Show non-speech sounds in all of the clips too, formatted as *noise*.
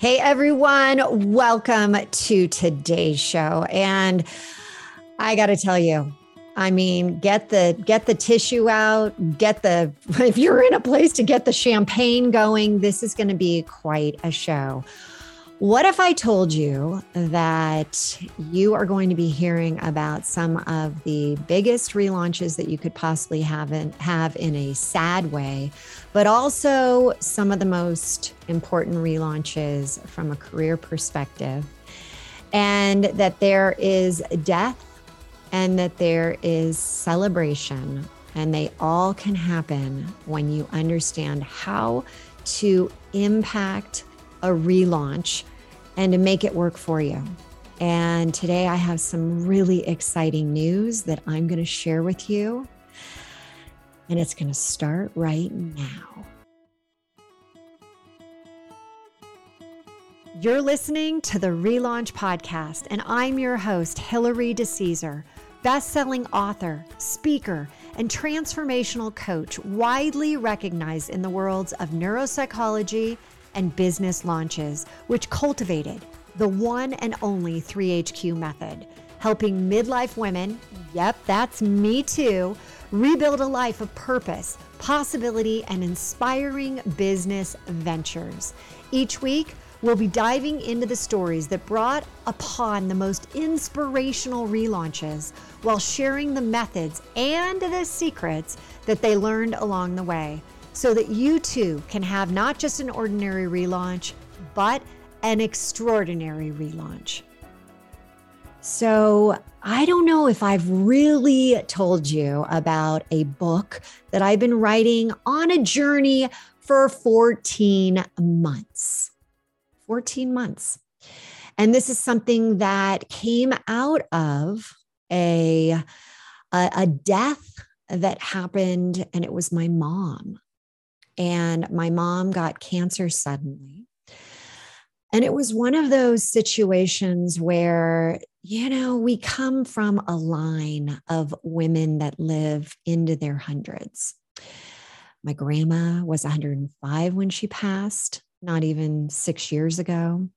Hey everyone, welcome to today's show. And I got to tell you, I mean, get the get the tissue out, get the *laughs* if you're in a place to get the champagne going, this is going to be quite a show. What if I told you that you are going to be hearing about some of the biggest relaunches that you could possibly have in, have in a sad way, but also some of the most important relaunches from a career perspective, and that there is death and that there is celebration, and they all can happen when you understand how to impact a relaunch and to make it work for you. And today I have some really exciting news that I'm going to share with you. And it's going to start right now. You're listening to the Relaunch Podcast, and I'm your host, Hilary DeCesar, best-selling author, speaker, and transformational coach, widely recognized in the worlds of neuropsychology and business launches, which cultivated the one and only 3HQ method, helping midlife women, yep, that's me too, rebuild a life of purpose, possibility, and inspiring business ventures. Each week, we'll be diving into the stories that brought upon the most inspirational relaunches while sharing the methods and the secrets that they learned along the way so that you too can have not just an ordinary relaunch, but an extraordinary relaunch. So, I don't know if I've really told you about a book that I've been writing on a journey for 14 months. 14 months. And this is something that came out of a, a, a death that happened, and it was my mom and my mom got cancer suddenly. And it was one of those situations where, you know, we come from a line of women that live into their hundreds. My grandma was 105 when she passed, not even six years ago.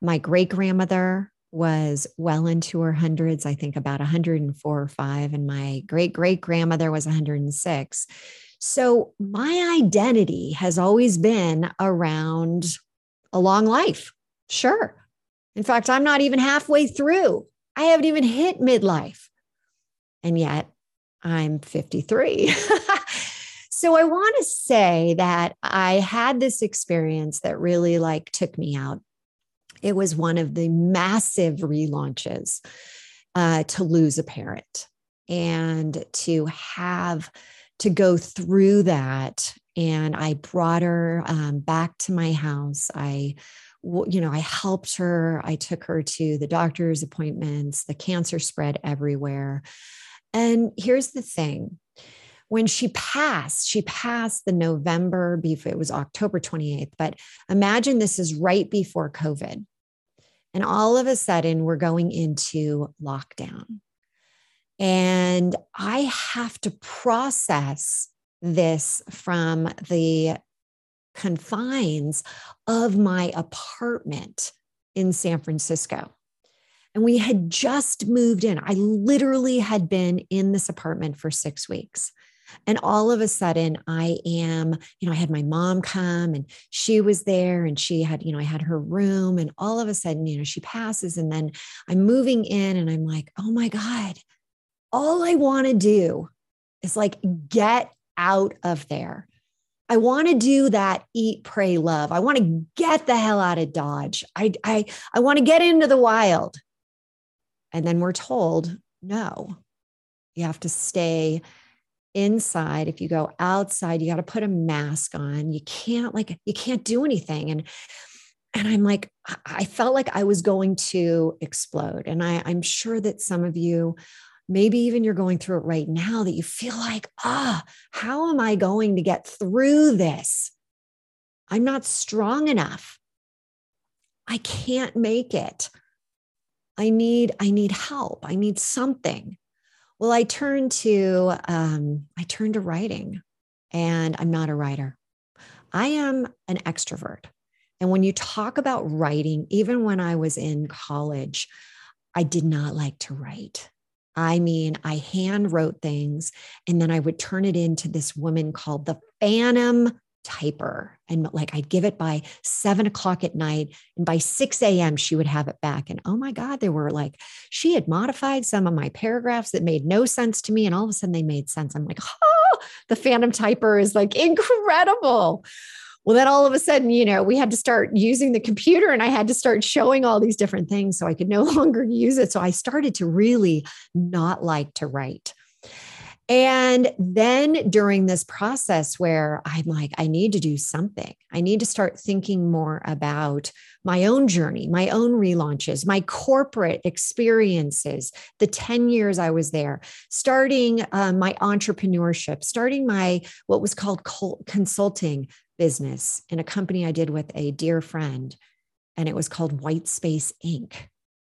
My great grandmother was well into her hundreds, I think about 104 or five, and my great great grandmother was 106. So my identity has always been around a long life. Sure. In fact, I'm not even halfway through. I haven't even hit midlife. And yet I'm 53. *laughs* so I want to say that I had this experience that really like took me out. It was one of the massive relaunches uh, to lose a parent and to have to go through that. And I brought her um, back to my house. I, you know, I helped her. I took her to the doctor's appointments. The cancer spread everywhere. And here's the thing when she passed, she passed the November, before it was October 28th, but imagine this is right before COVID. And all of a sudden, we're going into lockdown. And I have to process this from the confines of my apartment in San Francisco. And we had just moved in. I literally had been in this apartment for six weeks. And all of a sudden, I am, you know, I had my mom come and she was there and she had, you know, I had her room. And all of a sudden, you know, she passes. And then I'm moving in and I'm like, oh my God, all I want to do is like get out of there. I want to do that eat, pray, love. I want to get the hell out of Dodge. I, I, I want to get into the wild. And then we're told, no, you have to stay inside. If you go outside, you got to put a mask on. You can't like, you can't do anything. And, and I'm like, I felt like I was going to explode. And I, I'm sure that some of you maybe even you're going through it right now that you feel like, ah, how am I going to get through this? I'm not strong enough. I can't make it. I need, I need help. I need something. Well, I turned to, um, I turned to writing and I'm not a writer. I am an extrovert. And when you talk about writing, even when I was in college, I did not like to write. I mean, I hand wrote things and then I would turn it into this woman called the Phantom typer and like I'd give it by seven o'clock at night and by 6 a.m. she would have it back. And oh my God, there were like, she had modified some of my paragraphs that made no sense to me. And all of a sudden they made sense. I'm like, oh, the phantom typer is like incredible. Well, then all of a sudden, you know, we had to start using the computer and I had to start showing all these different things so I could no *laughs* longer use it. So I started to really not like to write. And then during this process where I'm like, I need to do something, I need to start thinking more about my own journey, my own relaunches, my corporate experiences, the 10 years I was there, starting uh, my entrepreneurship, starting my what was called consulting business in a company I did with a dear friend. And it was called White Space Inc.,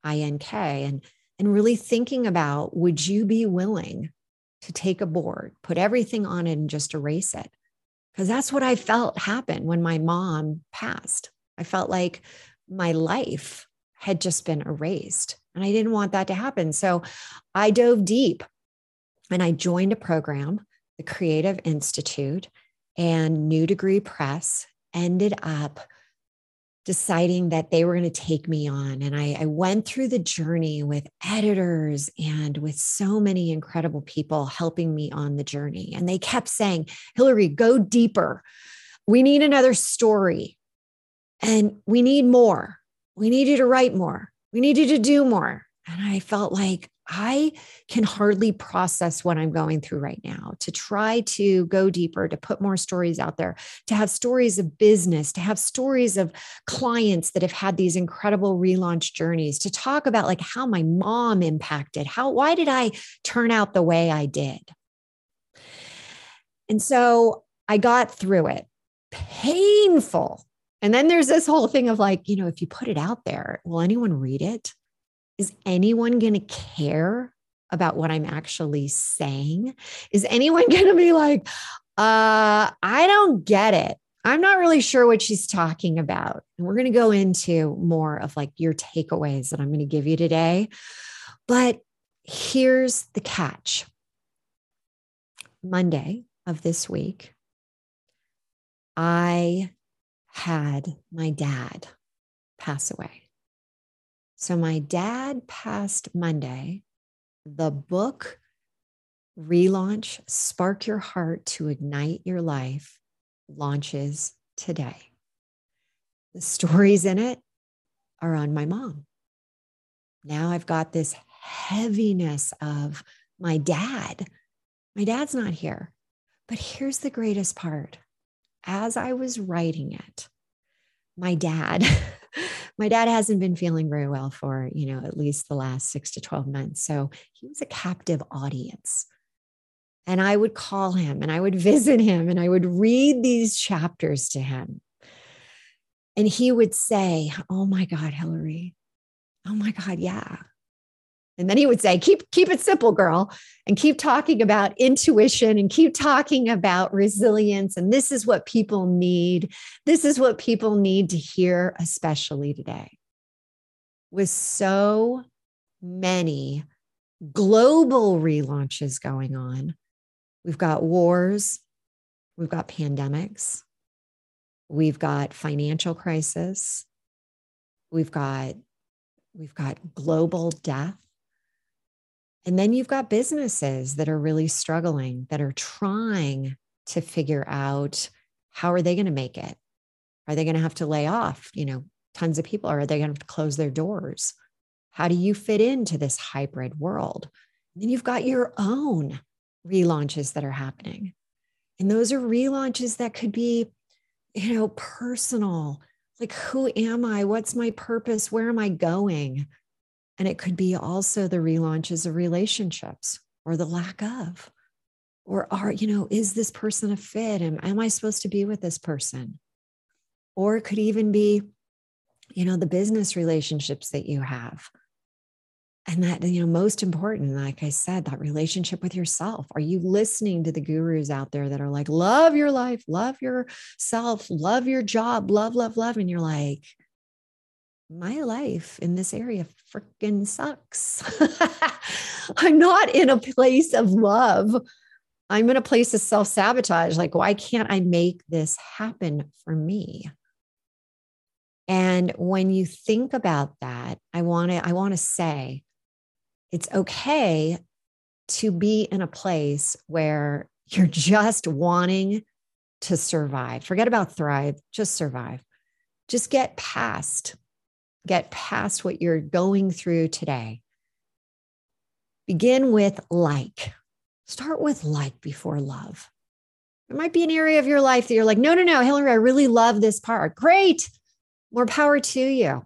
INK. And, and really thinking about would you be willing to take a board, put everything on it and just erase it. Because that's what I felt happen when my mom passed. I felt like my life had just been erased and I didn't want that to happen. So I dove deep and I joined a program, the Creator Institute and New Degree Press ended up deciding that they were going to take me on. And I, I, went through the journey with editors and with so many incredible people helping me on the journey. And they kept saying, Hilary, go deeper. We need another story. And we need more. We need you to write more. We need you to do more. And I felt like I can hardly process what I'm going through right now to try to go deeper, to put more stories out there, to have stories of business, to have stories of clients that have had these incredible relaunch journeys, to talk about like how my mom impacted, how, why did I turn out the way I did? And so I got through it. Painful. And then there's this whole thing of like, you know, if you put it out there, will anyone read it? Is anyone going to care about what I'm actually saying? Is anyone *laughs* going to be like, uh, I don't get it. I'm not really sure what she's talking about. And we're going to go into more of like your takeaways that I'm going to give you today. But here's the catch Monday of this week, I had my dad pass away. So my dad passed Monday. The book relaunch Spark Your Heart to Ignite Your Life launches today. The stories in it are on my mom. Now I've got this heaviness of my dad. My dad's not here. But here's the greatest part. As I was writing it, my dad *laughs* my dad hasn't been feeling very well for, you know, at least the last six to 12 months. So he was a captive audience. And I would call him and I would *laughs* visit him and I would read these chapters to him. And he would say, Oh my God, Hilary. Oh my God, yeah. And then he would say, keep, keep it simple, girl, and keep talking about intuition and keep talking about resilience. And this is what people need. This is what people need to hear, especially today. With so many global relaunches going on, we've got wars, we've got pandemics, we've got financial crisis, we've got we've got global death and then you've got businesses that are really struggling, that are trying to figure out how are they going to make it? Are they going to have to lay off, you know, tons of people? Or are they going to have to close their doors? How do you fit into this hybrid world? And then you've got your own relaunches that are happening. And those are relaunches that could be, you know, personal. Like, who am I? What's my purpose? Where am I going? And it could be also the relaunches of relationships or the lack of. Or are, you know, is this person a fit? Am, am I supposed to be with this person? Or it could even be, you know, the business relationships that you have. and that you know most important like i said that relationship with yourself are you listening to the gurus out there that are like love your life love yourself love your job love love love and you're like my life in this area freaking sucks *laughs* i'm not in a place of love i'm in a place of self-sabotage like why can't i make this happen for me and when you think about that i want to i want to say it's okay to be in a place where you're just wanting to survive. Forget about thrive, just survive. Just get past, get past what you're going through today. Begin with like. Start with like before love. There might be an area of your life that you're like, no, no, no, Hilary, I really love this part. Great. More power to you.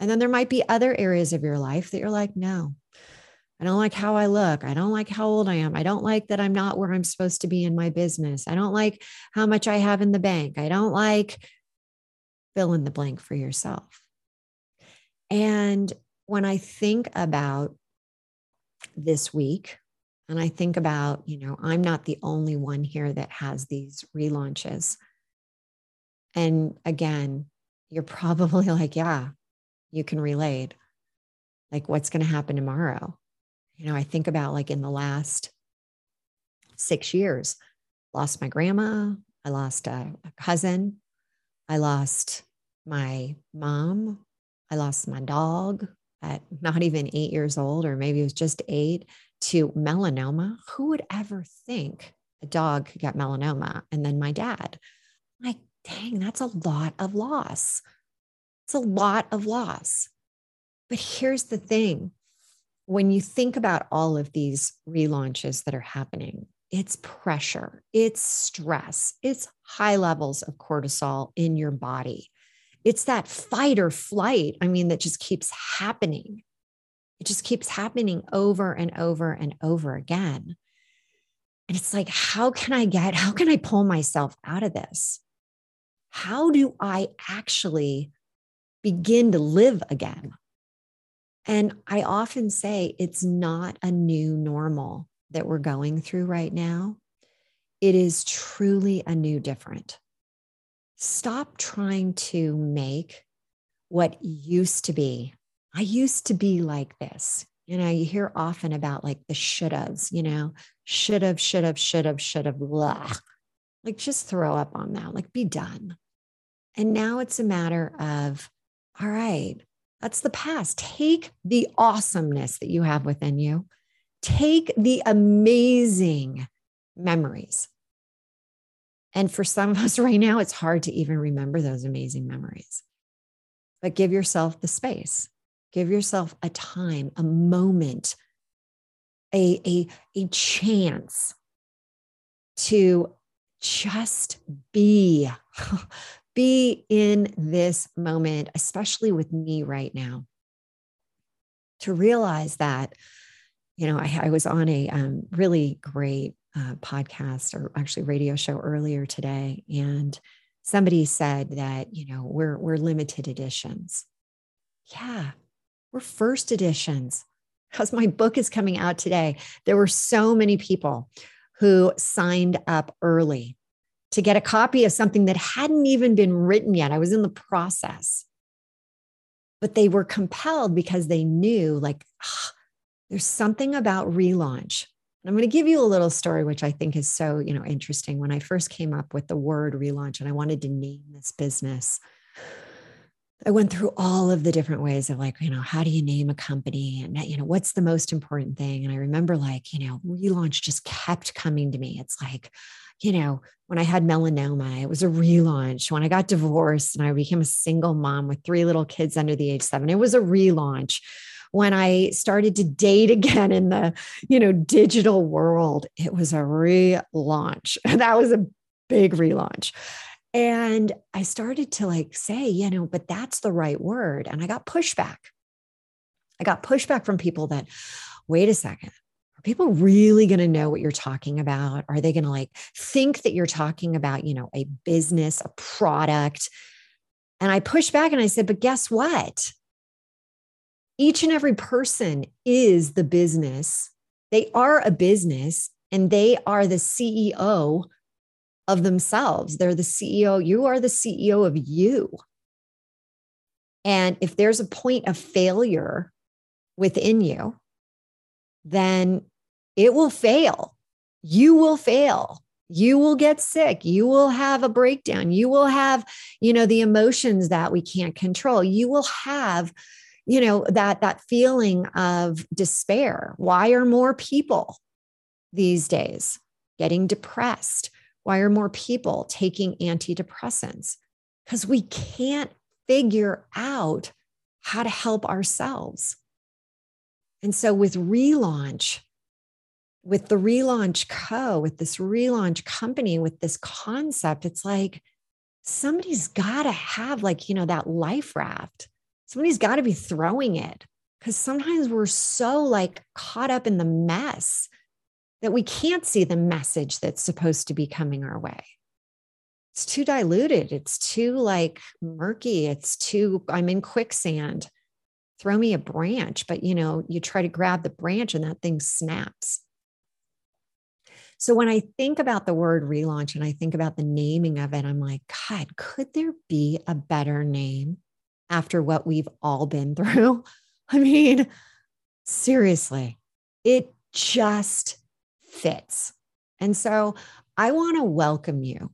And then there might be other areas of your life that you're like, no, I don't like how I look. I don't like how old I am. I don't like that I'm not where I'm supposed to be in my business. I don't like how much I have in the bank. I don't like fill in the blank for yourself. And when I think about this week, and I think about, you know, I'm not the only one here that has these relaunches. And again, you're *laughs* probably like, yeah, you can relate. Like, what's going to happen tomorrow? You know, I think about like in the last six years, lost my grandma, I lost a, a cousin, I lost my mom, I lost my dog at not even eight years old, or maybe it was just eight, to melanoma. Who would ever think a dog could get melanoma? And then my dad. Like, dang, that's a lot of loss. It's a lot of loss. But here's the thing when you think about all of these relaunches that are happening, it's pressure, it's stress, it's high levels of cortisol in your body. It's that fight or flight, I mean, that just keeps happening. It just keeps happening over and over and over again. And it's like, how can I get, how can I pull myself out of this? How do I actually begin to live again. And I often say it's not a new normal that we're going through right now. It is truly a new different. Stop trying to make what used to be. I used to be like this. You know, you hear often about like the should haves, you know, should have, should have, should have, should have, blah. Like just throw up on that, like be done. And now it's a matter of all right, that's the past. Take the awesomeness that you have within you, take the amazing memories. And for some of us *laughs* right now, it's hard to even remember those amazing memories. But give yourself the space, give yourself a time, a moment, a, a, a chance to just be *laughs* be in this moment, especially with me right now, to realize that, you know, I, I was on a um, really great podcast or actually radio show earlier today, and somebody said that, you know, we're we're limited editions. Yeah, we're first editions. Because my book is coming out today, there were so many people who signed up early to get a copy of something that hadn't even been written yet. I was in the process. But they were compelled because they knew, like, oh, there's something about relaunch. I'm going to give you a little story, which I think is so, you know, interesting. When I first came up with the word relaunch and I wanted to name this business, I went through all of the different ways of like, you know, how do you name a company and, you know, what's the most important thing? And I remember like, you know, relaunch just kept coming to me. It's like, you know, when I had melanoma, it was a relaunch. When I got divorced and I became a single mom with three little kids under the age seven, it was a relaunch. When I started to date again in the, you know, digital world, it was a relaunch. *laughs* that was a big relaunch. And I started to like say, you know, but that's the right word. And I got pushback. I got pushback from people that, wait a second, are people really going to know what you're talking about? Are they going to like think that you're talking about, you know, a business, a product? And I pushed back and I said, but guess what? Each and every person is the business. They are a business and they are the CEO of themselves. They're the CEO. You are the CEO of you. And if there's a point of failure within you, then it will fail. You will fail. You will get sick. You will have a breakdown. You will have, you know, the emotions that we can't control. You will have, you know, that that feeling of despair. Why are more people these days getting depressed? Why are more people taking antidepressants? Because we can't figure out how to help ourselves. And so with relaunch, with the relaunch co, with this relaunch company, with this concept, it's like somebody's got to have, like, you know, that life raft. Somebody's got to be throwing it because sometimes we're so like caught up in the mess that we can't see the message that's supposed to be coming our way. It's too diluted. It's too like murky. It's too, I'm in quicksand. Throw me a branch, but you know, you try to grab the branch and that thing snaps. So when I think about the word relaunch and I think about the naming of it, I'm like, God, could there be a better name after what we've all been through? *laughs* I mean, seriously, it just fits. And so I want to welcome you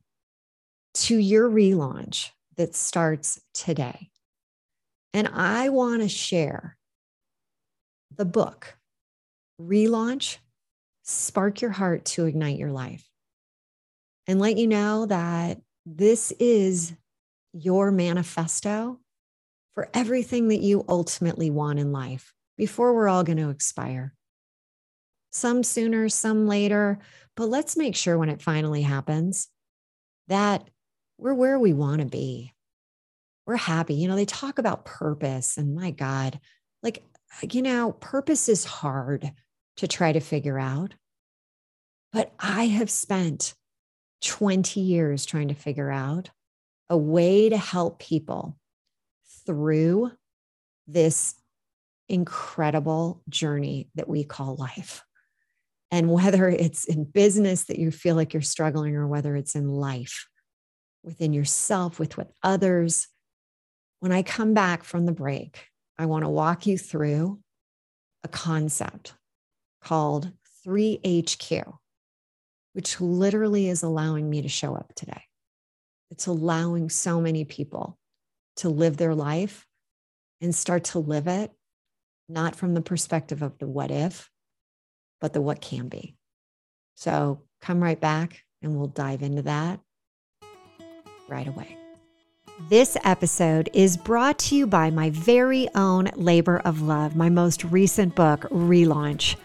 to your relaunch that starts today. And I want to share the book, Relaunch Spark Your Heart to Ignite Your Life, and let you know that this is your manifesto for everything that you ultimately want in life before we're all going to expire some sooner, some later. But let's make sure when it finally happens that we're where we want to be. We're happy. You know, they talk about purpose, and my God, like, you know, purpose is hard to try to figure out. But I have spent 20 years trying to figure out a way to help people through this incredible journey that we call life. And whether it's in business that you feel like you're struggling, or whether it's in life, within yourself, with what others, when I come back from the break, I want to walk you through a concept called 3HQ, which literally is allowing me to show up today. It's allowing so many people to live their life and start to live it, not from the perspective of the what if, but the what can be. So come right back and we'll dive into that right away. This episode is brought to you by my very own labor of love, my most recent book, Relaunch.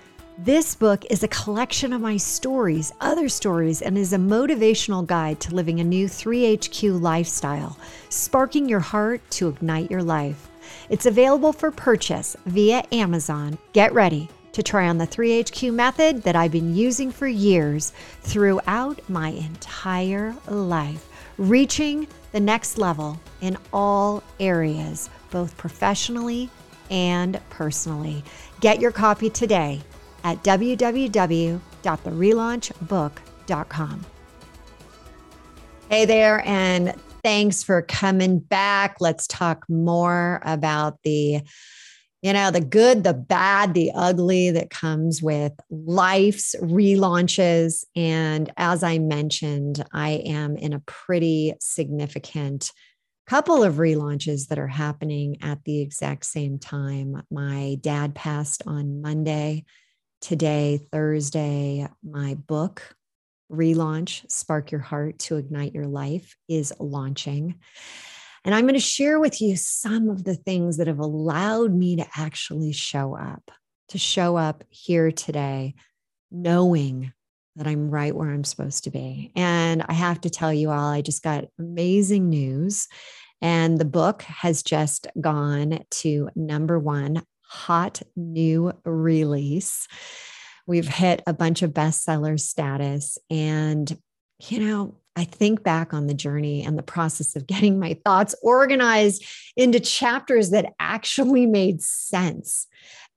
This book is a collection of my stories, other stories, and is a motivational guide to living a new 3HQ lifestyle, sparking your heart to ignite your life. It's available for purchase via Amazon. Get ready to try on the 3HQ method that I've been using for years throughout my entire life, reaching the next level in all areas, both professionally and personally. Get your copy today at www.therelaunchbook.com. Hey there, and thanks for coming back. Let's talk more about the you know, the good, the bad, the ugly that comes with life's relaunches. And as I mentioned, I am in a pretty significant couple of relaunches that are happening at the exact same time. My dad passed on Monday. Today, Thursday, my book, Relaunch Spark Your Heart to Ignite Your Life, is launching. And I'm going to share with you some of the things that have allowed me to actually show up, to show up here today, knowing that I'm right where I'm supposed to be. And I have to tell you all, I just got amazing news. And the book has just gone to number one hot new release. We've hit a bunch of bestseller status. And, you know, I think back on the journey and the process of getting my thoughts organized into chapters that actually made sense.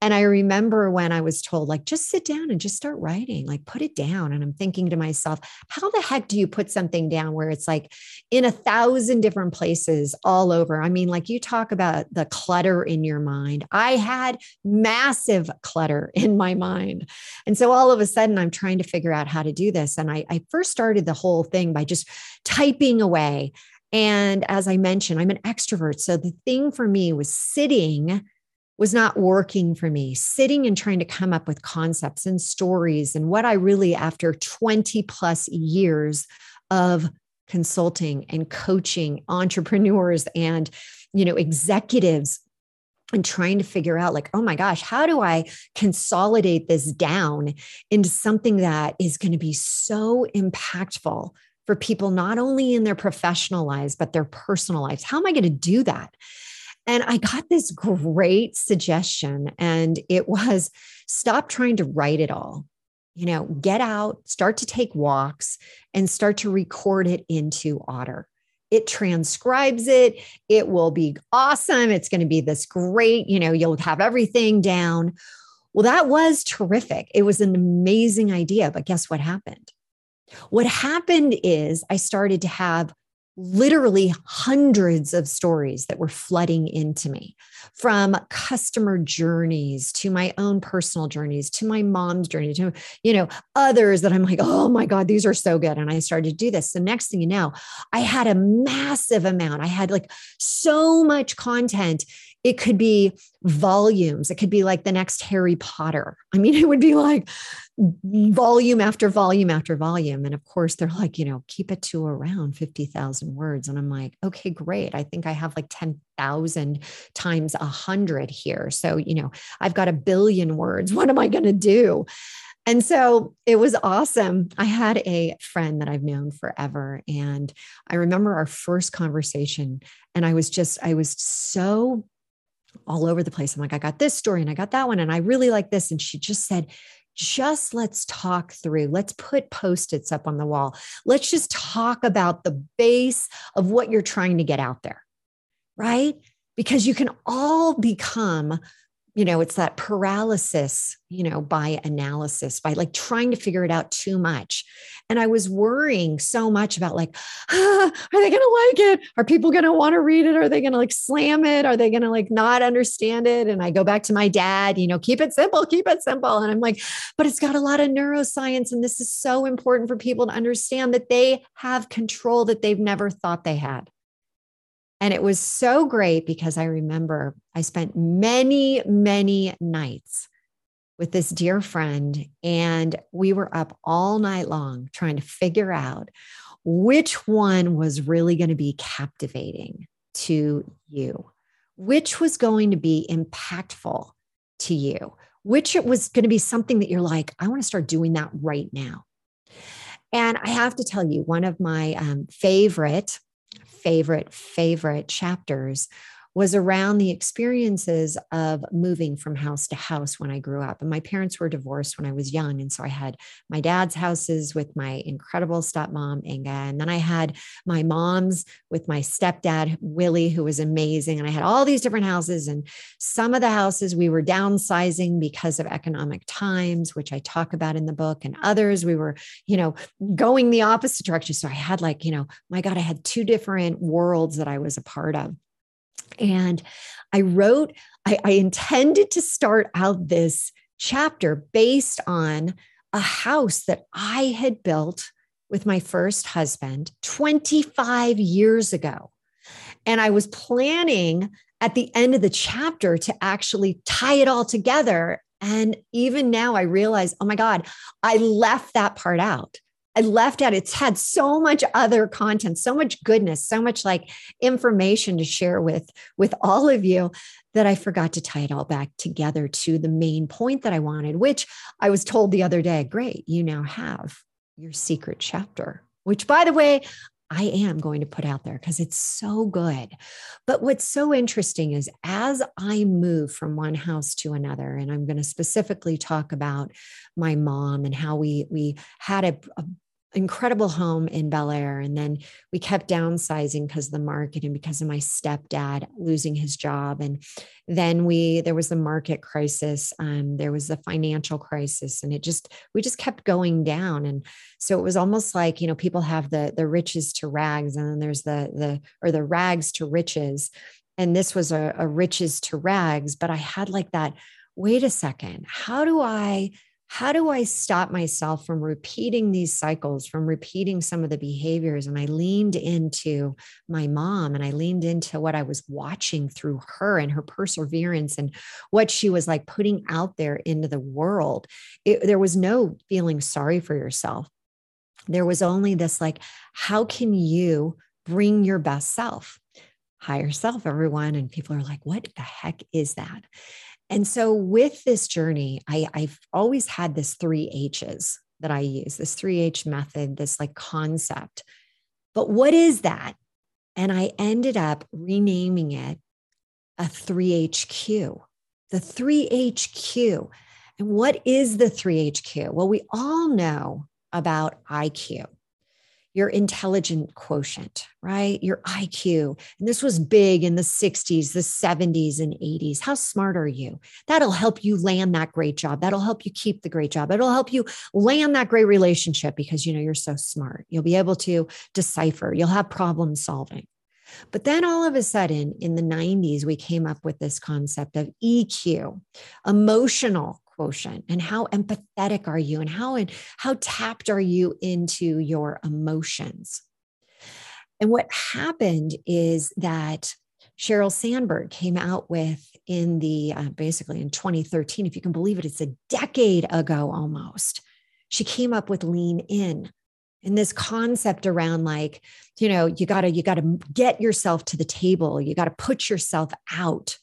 And I remember when I was told, like, just sit down and just start writing, like, put it down. And I'm thinking to myself, how the heck do you put something down where it's like in a thousand different places all over? I mean, like, you talk about the clutter in your mind. I had massive clutter *laughs* in my mind. And so all of a sudden, I'm trying to figure out how to do this. And I, I first started the whole thing by just typing away. And as I mentioned, I'm an extrovert. So the thing for me was sitting was not working for me, sitting and trying to come up with concepts and stories and what I really, after 20 plus years of consulting and coaching entrepreneurs and you know executives and trying to figure out like oh my gosh how do i consolidate this down into something that is going to be so impactful for people not only in their professional lives but their personal lives? How am i going to do that and I got this great suggestion, and it was stop trying to write it all. You know, get out, start to take walks, and start to record it into Otter. It transcribes it. It will be awesome. It's going to be this great, you know, you'll have everything down. Well, that was terrific. It was an amazing idea. But guess what happened? What happened is I started to have literally hundreds of stories that were flooding into me from customer journeys to my own personal journeys to my mom's journey to you know others that i'm like oh my god these are so good and i started to do this the next thing you know i had a massive amount i had like so much content it could be volumes. It could be like the next Harry Potter. I mean, *laughs* it would be like volume after volume after volume. And of course, they're like, you know, keep it to around 50,000 words. And I'm like, okay, great. I think I have like 10,000 times a 100 here. So, you know, I've got a billion words. *laughs* What am I going to do? And so it was awesome. I had a friend that I've known forever. And I remember our first conversation, and I was just, I was so all over the place. I'm like, I got this story and I got that one, and I really like this. And she just said, just let's talk through. Let's put post its up on the wall. Let's just talk about the base of what you're trying to get out there, right? Because you can all become you know it's that paralysis you know by analysis by like trying to figure it out too much. And i was worrying so much about like ah, *gasps* are they going to like it? Are people going to want to read it? Are they going to like slam it? Are they going to like not understand it? And i go back to my dad you know keep it simple keep it simple. And i'm like but it's got a lot of neuroscience and this is so important for people to understand that they have control that they've never thought they had and it was so great because I remember I spent many, many nights with this dear friend, and we were up all night long trying to figure out which one was really going to be captivating to you, which was going to be impactful to you, which it was going to be something that you're like, I want to start doing that right now. And I have to tell you, one of my um, favorite favorite, favorite chapters was around the experiences of moving from house to house when I grew up. And my parents were divorced when I was young. And so I had my dad's houses with my incredible stepmom, Inga. And then I had my mom's with my stepdad, Willie, who was amazing. And I had all these different houses. And some of the houses we were downsizing because of economic times, which I talk about in the book. And others we were, you know, going the opposite direction. So I had like, you know, my God, I had two different worlds that I was a part of. And I wrote, I, I intended to start out this chapter based on a house that I had built with my first husband 25 years ago. And I was planning at the end of the chapter to actually tie it all together. And even now I realize, oh my God, I left that part out. I left out. It's had so much other content, so much goodness, so much like information to share with with all of you that I forgot to tie it all back together to the main point that I wanted, which I was told the other day, great, you now have your secret chapter, which by the way, I am going to put out there because it's so good. But what's so interesting is as I move from one house to another, and I'm going to specifically talk about my mom and how we we had a, a incredible home in Bel Air. And then we kept downsizing because of the market and because of my stepdad losing his job. And then we, there was the market crisis. Um, there was the financial crisis and it just, we just kept going down. And so it was almost like, you know, people have the, the riches to rags and then there's the, the, or the rags to riches. And this was a, a riches to rags, but I had like that, wait a second, how do I, how do I stop myself from repeating these cycles, from repeating some of the behaviors? And I leaned into my mom and I leaned into what I was watching through her and her perseverance and what she was like putting out there into the world. It, there was no feeling sorry for yourself. There was only this like, how can you bring your best self? Higher self, everyone. And people are like, what the heck is that? And so with this journey, I, I've always had this three H's that I use, this 3H method, this like concept. But what is that? And I ended up renaming it a 3HQ, the 3HQ. And what is the 3HQ? Well, we all know about IQ your intelligent quotient, right? Your IQ. And this was big in the 60s, the 70s, and 80s. How smart are you? That'll help you land that great job. That'll help you keep the great job. It'll help you land that great relationship because you know you're so smart. You'll be able to decipher, you'll have problem solving. But then all of a sudden in the 90s, we came up with this concept of EQ, emotional quotient and how empathetic are you and how and how tapped are you into your emotions? And what happened is that Sheryl Sandberg came out with in the uh, basically in 2013 if you can believe it it's a decade ago almost she came up with lean in and this concept around like you know you got to you got to get yourself to the table you got to put yourself out.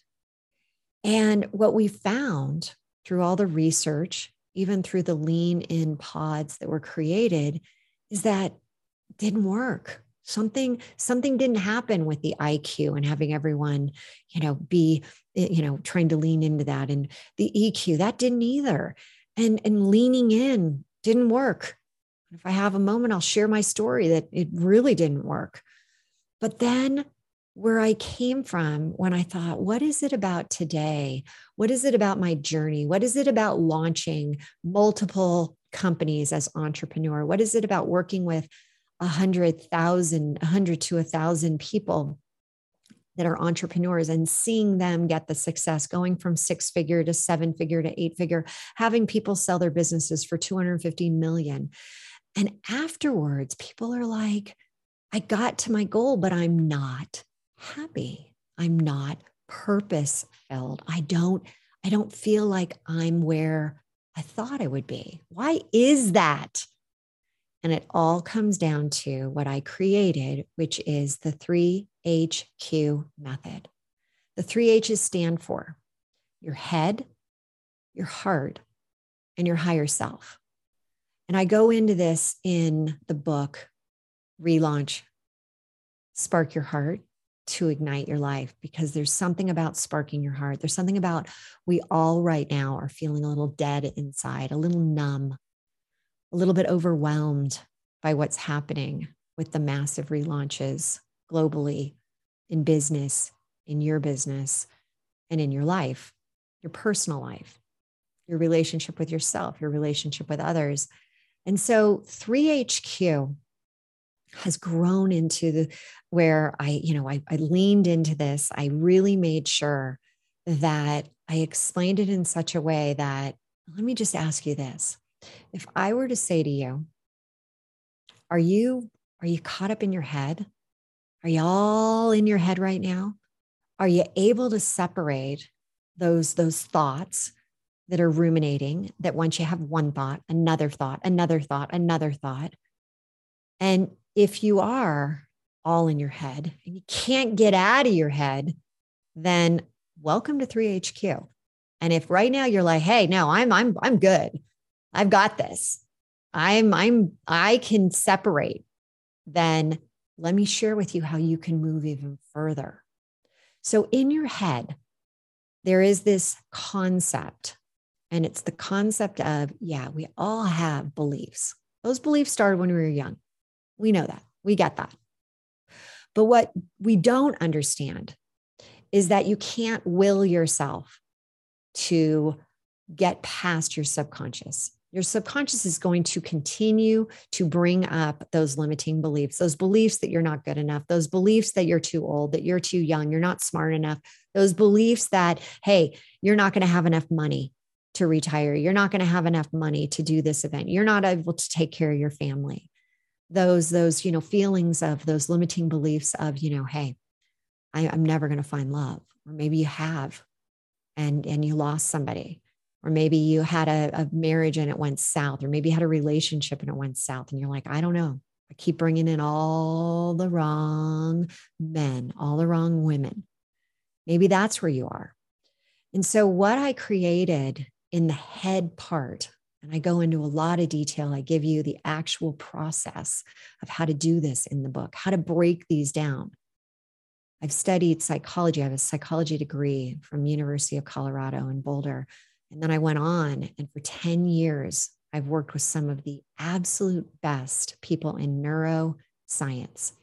And what we found through all the research, even through the lean in pods that were created, is that didn't work. Something something didn't happen with the IQ and having everyone, you know, be eh, you know trying to lean into that and the EQ that didn't either. And and leaning in didn't work. If I have a moment, I'll share my story that it really didn't work. But then where I came from when I thought, what is it about today? What is it about my journey? What is it about launching multiple companies as entrepreneur? What is it about working with a hundred thousand, a hundred to a thousand people that are entrepreneurs and seeing them get the success going from six figure to seven figure to eight figure, having people sell their businesses for 250 million. And afterwards, people are like, I got to my goal, but I'm not happy. I'm not purpose filled. I don't I don't feel like I'm where I thought I would be. Why is that? And it all comes down to what I created, which is the 3HQ method. The three H's stand for your head, your heart, and your higher self. And I go into this in the book, Relaunch Spark Your Heart to ignite your life because there's something about sparking your heart. There's something about we all right now are feeling a little dead inside, a little numb, a little bit overwhelmed by what's happening with the massive relaunches globally in business, in your business, and in your life, your personal life, your relationship with yourself, your relationship with others. And so 3HQ has grown into the where I, you know, I, I leaned into this. I really made sure that I explained it in such a way that let me just ask you this. If I were to say to you, are you are you caught up in your head? Are you all in your head right now? Are you able to separate those those thoughts that are ruminating that once you have one thought, another thought, another thought, another thought, and if you are all in your head and you can't get out of your head, then welcome to 3HQ. And if right now you're like, hey, no, I'm I'm I'm good. I've got this. I'm I'm I can separate, then let me share with you how you can move even further. So in your head, there is this concept, and it's the concept of, yeah, we all have beliefs. Those beliefs started when we were young. We know that. We get that. But what we don't understand is that you can't will yourself to get past your subconscious. Your subconscious is going to continue to bring up those limiting beliefs, those beliefs that you're not good enough, those beliefs that you're too old, that you're too young, you're not smart enough, those beliefs that, hey, you're not going to have enough money to retire, you're not going to have enough money to do this event, you're not able to take care of your family. Those, those, you know, feelings of those limiting beliefs of, you know, hey, I, I'm never going to find love. Or maybe you have and and you lost somebody or maybe you had a, a, marriage and it went south, or maybe you had a relationship and it went south, and you're like, I don't know. I keep bringing in all the wrong men, all the wrong women. Maybe that's where you are. And so, what I created in the head part, and I go into a lot of detail, I give you the actual process of how to do this in the book, how to break these down. I've studied psychology. I have a psychology degree from University of Colorado in Boulder. And then I went on, and for 10 years, I've worked with some of the absolute best people in neuroscience.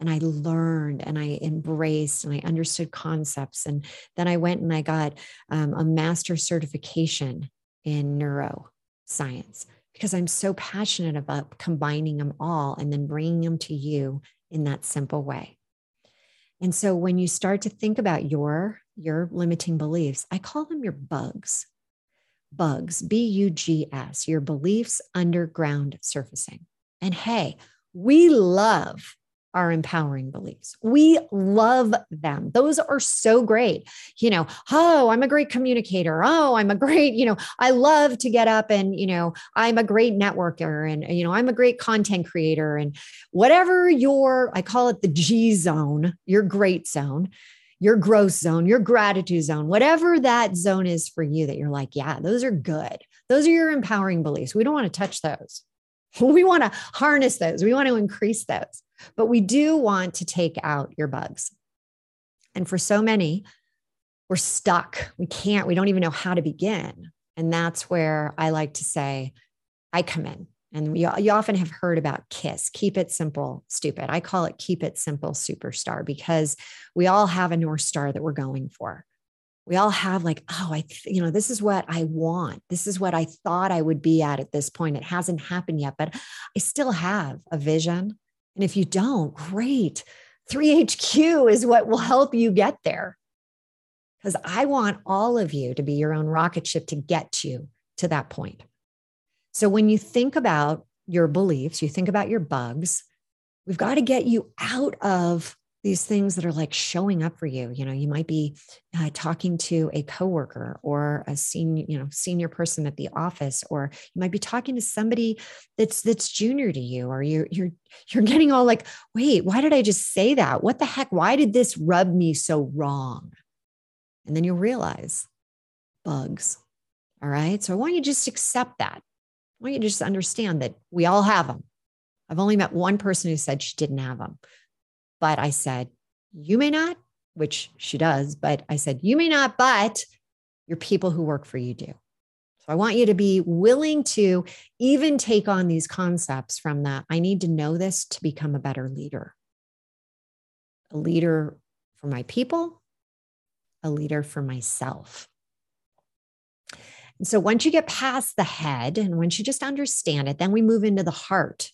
And I learned and I embraced and I understood concepts. And then I went and I got um, a master certification in neuroscience because I'm so passionate about combining them all and then bringing them to you in that simple way. And so when you start to think about your your limiting beliefs, I call them your bugs bugs, B U G S, your beliefs underground surfacing. And hey, we love our empowering beliefs. We love them. Those are so great. You know, oh, I'm a great communicator. Oh, I'm a great, you know, I love to get up and, you know, I'm a great networker and, you know, I'm a great content creator and whatever your, I call it the G zone, your great zone your growth zone, your gratitude zone, whatever that zone is for you that you're like, yeah, those are good. Those are your empowering beliefs. We don't want to touch those. *laughs* We want to harness those. We want to increase those. But we do want to take out your bugs. And for so many, we're stuck. We can't, we don't even know how to begin. And that's where I like to say, I come in. And you, you often have heard about KISS, keep it simple, stupid. I call it keep it simple, superstar, because we all have a North Star that we're going for. We all have like, oh, I, you know, this is what I want. This is what I thought I would be at at this point. It hasn't happened yet, but I still have a vision. And if you don't, great. 3HQ is what will help you get there. Because I want all of you to be your own rocket ship to get you to that point. So when you think about your beliefs, you think about your bugs, we've got to get you out of these things that are like showing up for you. You know you might be uh, talking to a coworker or a senior you know senior person at the office or you might be talking to somebody that's that's junior to you or you're you're you're getting all like wait why did i just say that? What the heck? Why did this rub me so wrong? And then you'll realize bugs all right? So i want you to just accept that. I want you to just understand that we all have them. I've only met one person who said she didn't have them. But I said, you may not, which she does, but I said, you may not, but your people who work for you do. So I want you to be willing to even take on these concepts from that. I need to know this to become a better leader. A leader for my people, a leader for myself. And so once you get past the head and once you just understand it, then we move into the heart.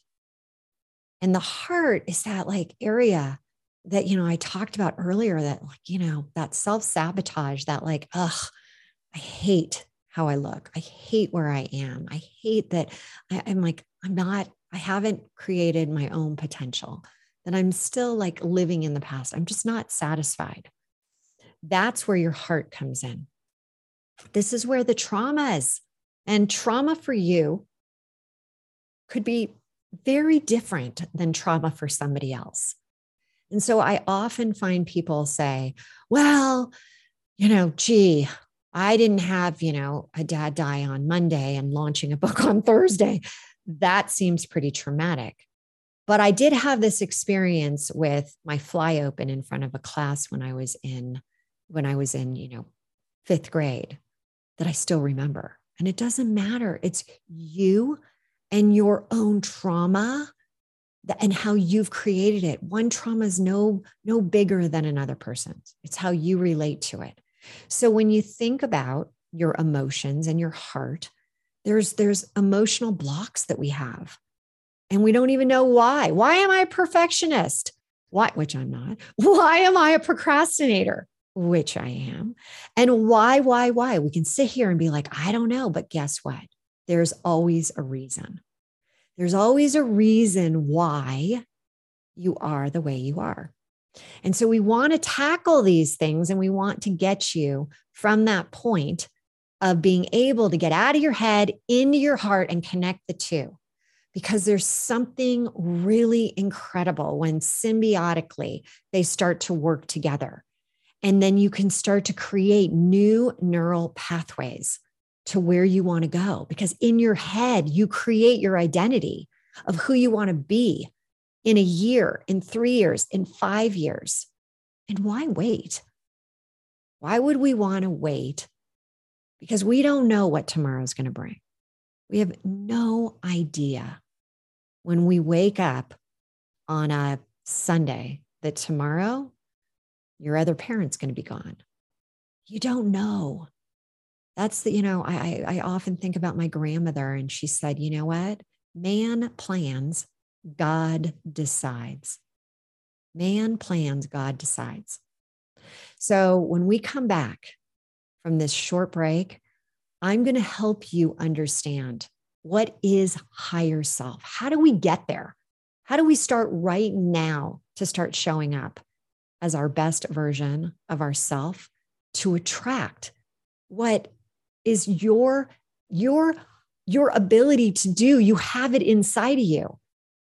And the heart is that like area that, you know, I talked about earlier that like, you know, that self sabotage, that like, ugh, I hate how I look. I hate where I am. I hate that I, I'm like, I'm not, I haven't created my own potential, that I'm still like living in the past. I'm just not satisfied. That's where your heart comes in. This is where the trauma is. And trauma for you could be very different than trauma for somebody else. And so I often find people say, well, you know, gee, I didn't have, you know, a dad die on Monday and launching a book on Thursday. That seems pretty traumatic. But I did have this experience with my fly open in front of a class when I was in, when I was in, you know, fifth grade that I still remember. And it doesn't matter. It's you and your own trauma and how you've created it. One trauma is no no bigger than another person's. It's how you relate to it. So when you think about your emotions and your heart, there's there's emotional blocks that we have. And we don't even know why. Why am I a perfectionist? Why which I'm not. *laughs* Why am I a procrastinator? Which I am. And why why why? We can sit here and be like, I don't know, but guess what? There's always a reason. There's always a reason why you are the way you are. And so we want to tackle these things and we want to get you from that point of being able to get out of your head into your heart and connect the two. Because there's something really incredible when symbiotically they start to work together. And then you can start to create new neural pathways to where you want to go because in your head, you create your identity of who you want to be in a year, in three years, in five years. And why wait? Why would we want to wait? Because we don't know what tomorrow is going to bring. We have no idea when we wake up on a Sunday that tomorrow your other parent's going to be gone. You don't know that's the, you know, I, I often think about my grandmother, and she said, you know what? Man plans, God decides. Man plans, God decides. So when we come back from this short break, I'm going to help you understand what is higher self? How do we get there? How do we start right now to start showing up as our best version of ourself to attract what is your your your ability to do you have it inside of you.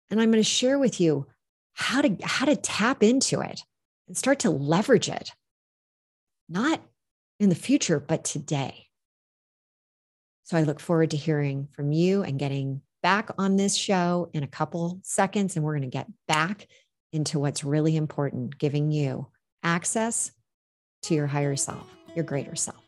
And i'm going to share with you how to how to tap into it and start to leverage it. Not in the future but today. So i look forward to hearing from you and getting back on this show in a couple seconds and we're going to get back into what's really important giving you access to your higher self your greater self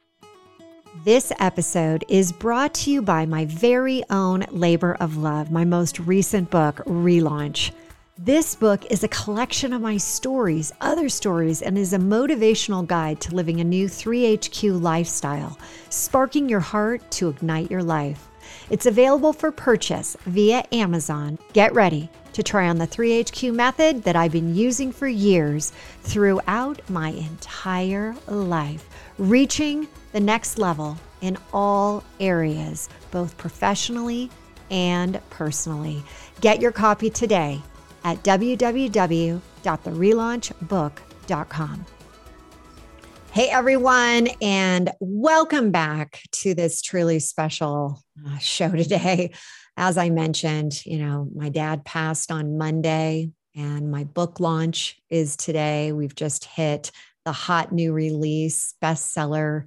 this episode is brought to you by my very own Labor of Love, my most recent book, Relaunch. This book is a collection of my stories, other stories, and is a motivational guide to living a new 3HQ lifestyle, sparking your heart to ignite your life. It's available for purchase via Amazon. Get ready to try on the 3HQ method that I've been using for years throughout my entire life, reaching the next level in all areas, both professionally and personally. Get your copy today at www.therelaunchbook.com. Hey, everyone, and welcome back to this truly special uh, show today. *laughs* As I mentioned, you know, my dad passed on Monday, and my book launch is today. We've just hit the hot new release bestseller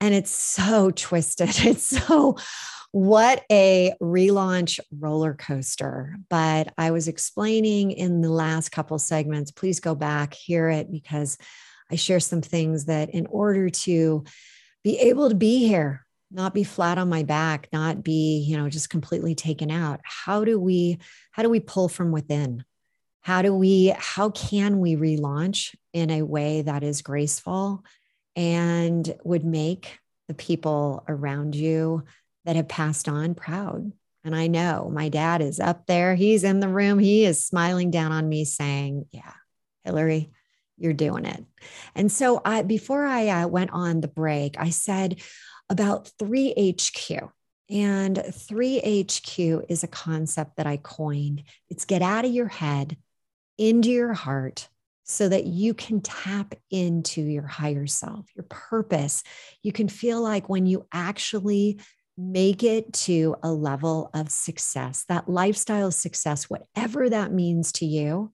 and it's so *laughs* twisted. It's so what a relaunch roller coaster. But I was explaining in the last couple segments, please go back, hear it, because I share some things that in order to be able to be here, not be flat on my back, not be, you know, just completely taken out. How do we, how do we pull from within? How do we, how can we relaunch in a way that is graceful and would make the people around you that have passed on proud. And I know my dad is up there. He's in the room. He is smiling down on me saying, Yeah, Hilary, you're doing it. And so I, before I uh, went on the break, I said about 3HQ. And 3HQ is a concept that I coined. It's get out of your head, into your heart, so that you can tap into your higher self, your purpose. You can feel like when you actually make it to a level of success, that lifestyle success, whatever that means to you,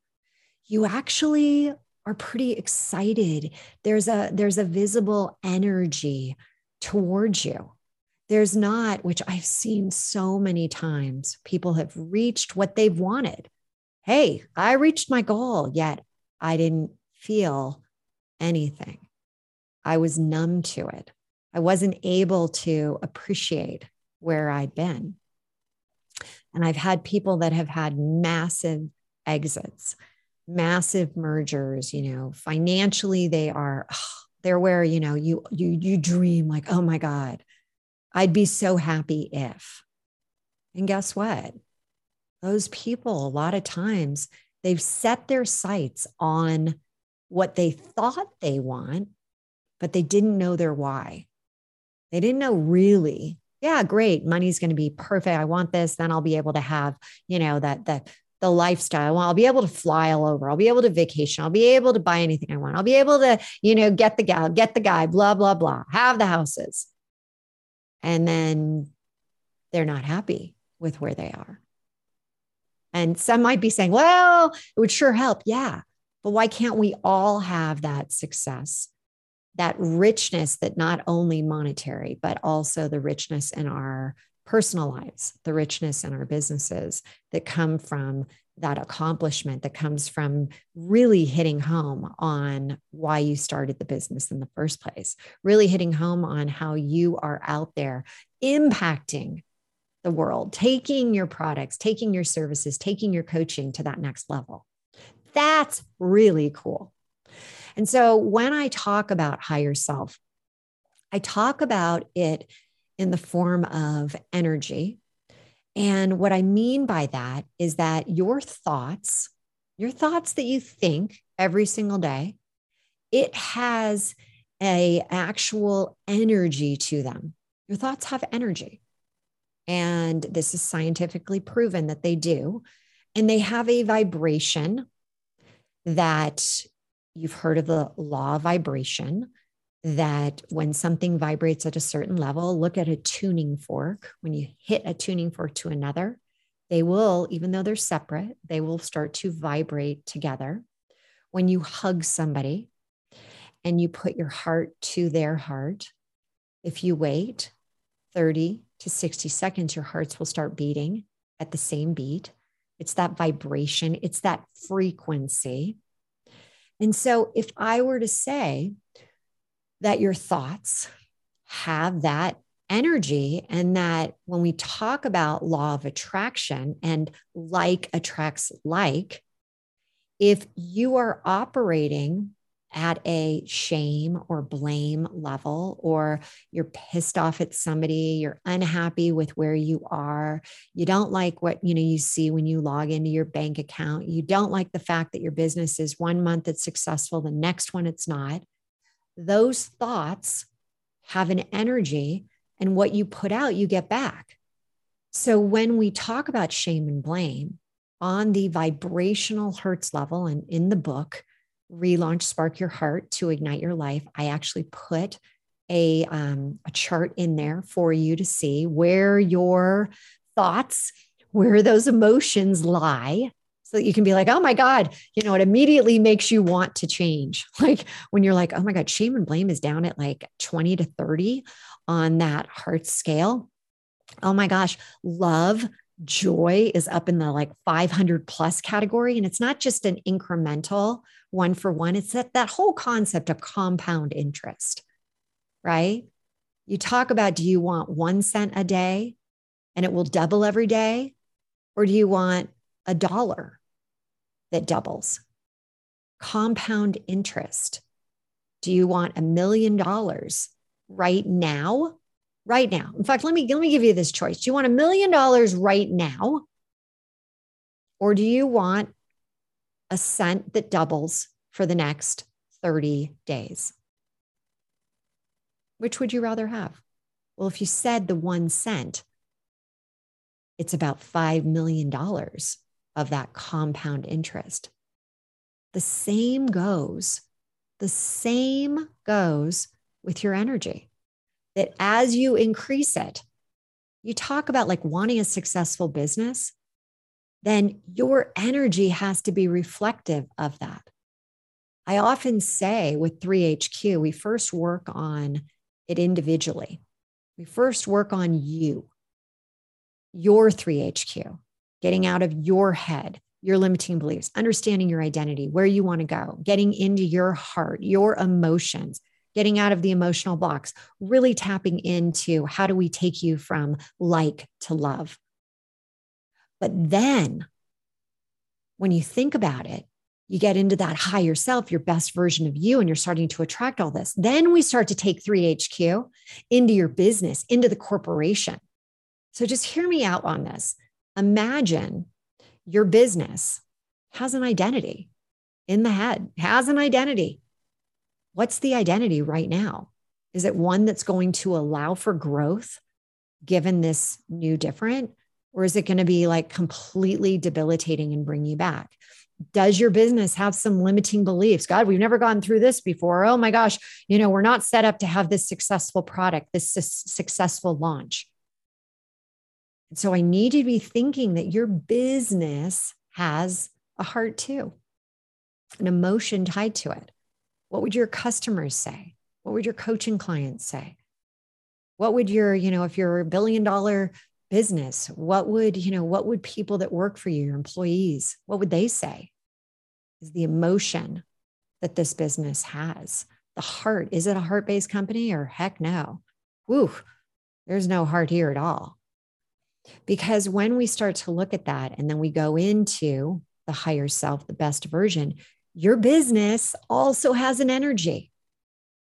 you actually are pretty excited. There's a there's a visible energy towards you. There's not, which I've seen so many times, people have reached what they've wanted. Hey, I reached my goal, yet I didn't feel anything. I was numb to it. I wasn't able to appreciate where I'd been. And I've had people that have had massive exits, massive mergers, you know, financially they are they're where, you know, you you you dream like, "Oh my god, I'd be so happy if." And guess what? Those people a lot of times they've set their sights on what they thought they want, but they didn't know their why. They didn't know really, yeah, great, money's going to be perfect. I want this, then I'll be able to have, you know, that that the lifestyle. Well, I'll be able to fly all over. I'll be able to vacation. I'll be able to buy anything I want. I'll be able to, you know, get the gal, get the guy, blah, blah, blah, have the houses. And then they're not happy with where they are. And some might be saying, well, it would sure help. Yeah. But why can't we all have that success, that richness that not only monetary, but also the richness in our personal lives, the richness in our businesses that come from that accomplishment that comes from really hitting home on why you started the business in the first place, really hitting home on how you are out there impacting the world, taking your products, taking your services, taking your coaching to that next level. That's really cool. And so when I talk about higher self, I talk about it in the form of energy. And what I mean by that is that your thoughts, your thoughts that you think every single day, it has a actual energy to them. Your thoughts have energy. And this is scientifically proven that they do. And they have a vibration that you've heard of the law of vibration that when something vibrates at a certain level, look at a tuning fork. When you hit a tuning fork to another, they will, even though they're separate, they will start to vibrate together. When you hug somebody and you put your heart to their heart, if you wait 30 to 60 seconds, your hearts will start beating at the same beat. It's that vibration, it's that frequency. And so, if I were to say that your thoughts have that energy, and that when we talk about law of attraction and like attracts like, if you are operating at a shame or blame level, or you're pissed off at somebody, you're unhappy with where you are, you don't like what you know you see when you log into your bank account, you don't like the fact that your business is one month it's successful, the next one it's not. Those thoughts have an energy, and what you put out, you get back. So when we talk about shame and blame on the vibrational hertz level, and in the book, relaunch Spark Your Heart to Ignite Your Life, I actually put a, um, a chart in there for you to see where your thoughts, where those emotions lie. So that you can be like, oh my God, you know, it immediately makes you want to change. *laughs* Like when you're like, oh my God, shame and blame is down at like 20 to 30 on that heart scale. Oh my gosh, love, joy is up in the like 500 plus category. And it's not just an incremental one for one. It's that, that whole concept of compound interest, right? You talk about do you want one cent a day and it will double every day? Or do you want a dollar that doubles? Compound interest. Do you want a million dollars right now? Right now. In fact, let me let me give you this choice. Do you want a million dollars right now? Or do you want a cent that doubles for the next 30 days. Which would you rather have? Well, if you said the one cent, it's about $5 million of that compound interest. The same goes, the same goes with your energy. That as you increase it, you talk about like wanting a successful business then your energy has to be reflective of that. I often say with 3HQ, we first work on it individually. We first work on you, your 3HQ, getting out of your head, your limiting beliefs, understanding your identity, where you want to go, getting into your heart, your emotions, getting out of the emotional blocks, really tapping into how do we take you from like to love, But then when you think about it, you get into that higher self, your best version of you, and you're starting to attract all this. Then we start to take 3HQ into your business, into the corporation. So just hear me out on this. Imagine your business has an identity in the head, has an identity. What's the identity right now? Is it one that's going to allow for growth given this new different? Or is it going to be like completely debilitating and bring you back? Does your business have some limiting beliefs? God, we've never gone through this before. Oh my gosh, you know, we're not set up to have this successful product, this su- successful launch. And so I need you to be thinking that your business has a heart too, an emotion tied to it. What would your customers say? What would your coaching clients say? What would your, you know, if you're a billion dollar business, what would, you know, what would people that work for you, your employees, what would they say? Is the emotion that this business has. The heart, is it a heart based company or heck no? Woo, there's no heart here at all. Because when we start to look at that and then we go into the higher self, the best version, your business also has an energy.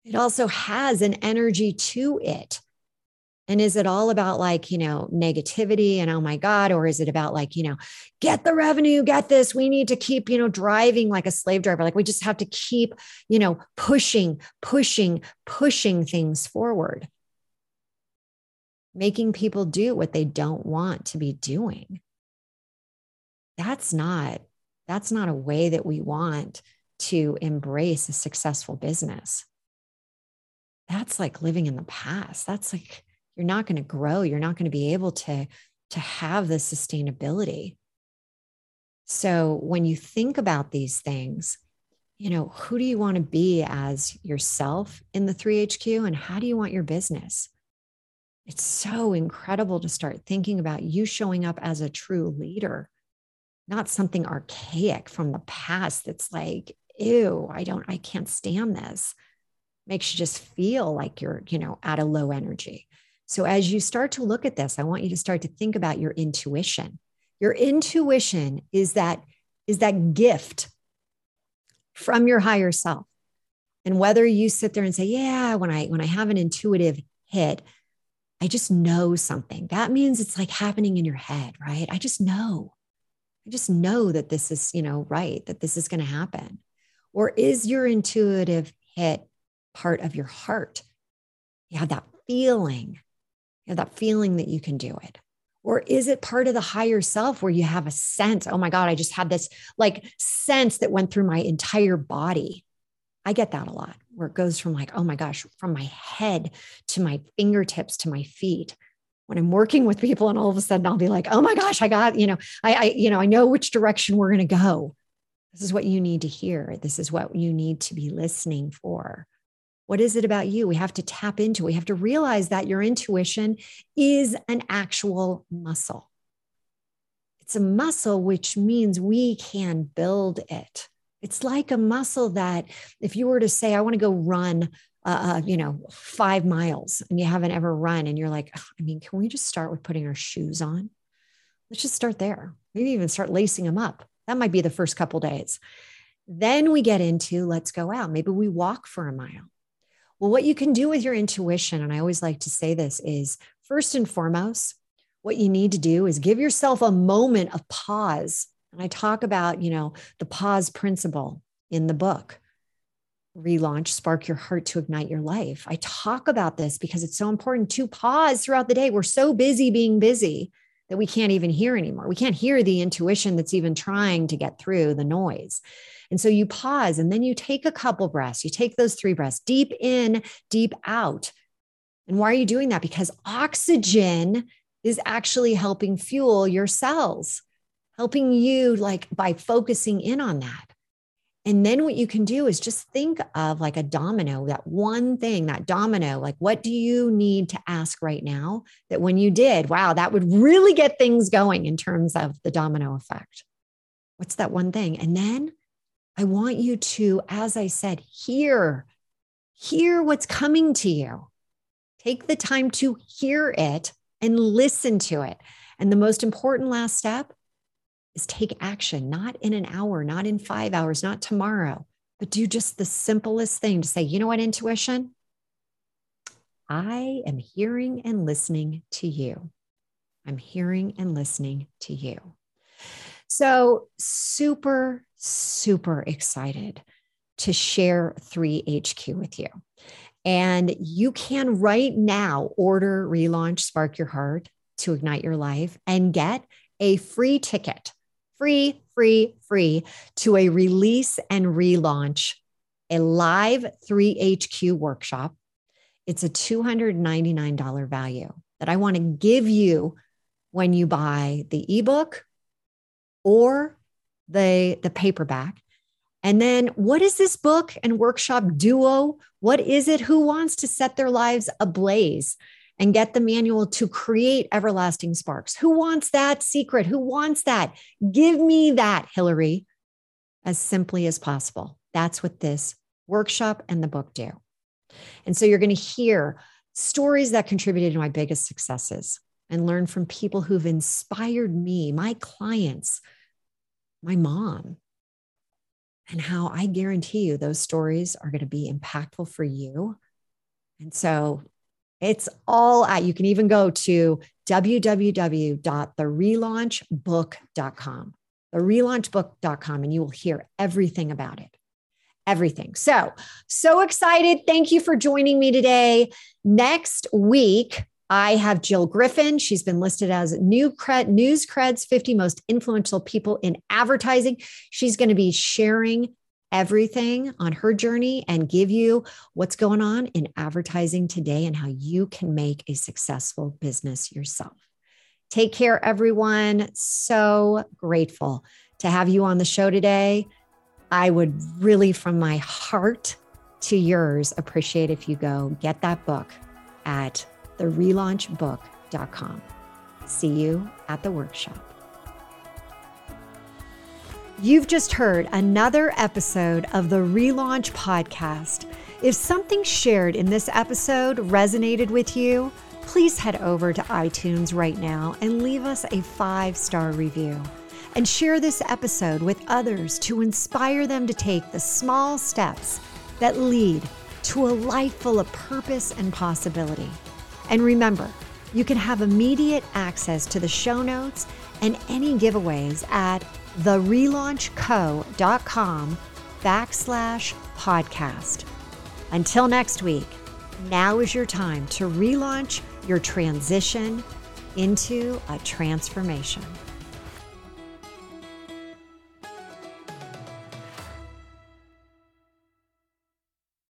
It also has an energy to it. And is it all about like, you know, negativity and oh my God? Or is it about like, you know, get the revenue, get this? We need to keep, you know, driving like a slave driver. Like we just have to keep, you know, pushing, pushing, pushing things forward making people do what they don't want to be doing. That's not that's not a way that we want to embrace a successful business. That's like living in the past. That's like you're not going to grow, you're not going to be able to to have the sustainability. So when you think about these things, you know, who do you want to be as yourself in the 3HQ and how do you want your business? it's so incredible to start thinking about you showing up as a true leader, not something archaic from the past that's like, ew, I don't, I can't stand this. Makes you just feel like you're, you know, at a low energy. So as you start to look at this, I want you to start to think about your intuition. Your intuition is that is that gift from your higher self. And whether you sit there and say, yeah, when I when I have an intuitive hit, I just know something. That means it's like happening in your head, right? I just know. I just know that this is, you know, right, that this is going to happen. Or is your intuitive hit part of your heart? You have that feeling, you have that feeling that you can do it. Or is it part of the higher self where you have a sense, oh my God, I just had this like sense that went through my entire body? I get that a lot where it goes from like, oh my gosh, from my head to my fingertips to my feet. When I'm working with people and all of a sudden I'll be like, oh my gosh, I got, you know, I, I you know, I know which direction we're going to go. This is what you need to hear. This is what you need to be listening for. What is it about you? We have to tap into, we have to realize that your intuition is an actual muscle. It's a muscle, which means we can build it. It's like a muscle that if you were to say, I want to go run, uh, uh, you know, five miles and you haven't ever run and you're like, I mean, can we just start with putting our shoes on? Let's just start there. Maybe even start lacing them up. That might be the first couple days. Then we get into let's go out. Maybe we walk for a mile. Well, what you can do with your intuition, and I always like to say this, is first and foremost, what you need to do is give yourself a moment of pause and I talk about, you know, the pause principle in the book, relaunch, spark your heart to ignite your life. I talk about this because it's so important to pause throughout the day. We're so busy being busy that we can't even hear anymore. We can't hear the intuition that's even trying to get through the noise. And so you pause and then you take a couple breaths. You take those three breaths deep in, deep out. And why are you doing that? Because oxygen is actually helping fuel your cells helping you like by focusing in on that. And then what you can do is just think of like a domino, that one thing, that domino, like what do you need to ask right now that when you did, wow, that would really get things going in terms of the domino effect. What's that one thing? And then I want you to, as I said, hear, hear what's coming to you. Take the time to hear it and listen to it. And the most important last step is take action, not in an hour, not in five hours, not tomorrow, but do just the simplest thing to say, you know what, intuition? I am hearing and listening to you. I'm hearing and listening to you. So, super, super excited to share 3HQ with you. And you can right now order Relaunch Spark Your Heart to ignite your life and get a free ticket, free, free, free to a release and relaunch, a live 3HQ workshop. It's a $299 value that I want to give you when you buy the ebook or the, the paperback. And then, what is this book and workshop duo? What is it? Who wants to set their lives ablaze and get the manual to create everlasting sparks? Who wants that secret? Who wants that? Give me that, Hilary, as simply as possible. That's what this workshop and the book do. And so, you're going to hear stories that contributed to my biggest successes and learn from people who've inspired me, my clients, my mom, and how I guarantee you those stories are going to be impactful for you. And so it's all at, you can even go to www.therelaunchbook.com, therelaunchbook.com, and you will hear everything about it. Everything. So, so excited. Thank you for joining me today. Next week, I have Jill Griffin. She's been listed as New Cred, NewsCred's 50 most influential people in advertising. She's going to be sharing everything on her journey and give you what's going on in advertising today and how you can make a successful business yourself. Take care, everyone. So grateful to have you on the show today. I would really, from my heart to yours, appreciate if you go get that book at therelaunchbook.com. See you at the workshop. You've just heard another episode of the Relaunch Podcast. If something shared in this episode resonated with you, please head over to iTunes right now and leave us a five star review. And share this episode with others to inspire them to take the small steps that lead to a life full of purpose and possibility. And remember, you can have immediate access to the show notes and any giveaways at therelaunchco.com backslash podcast. Until next week, now is your time to relaunch your transition into a transformation.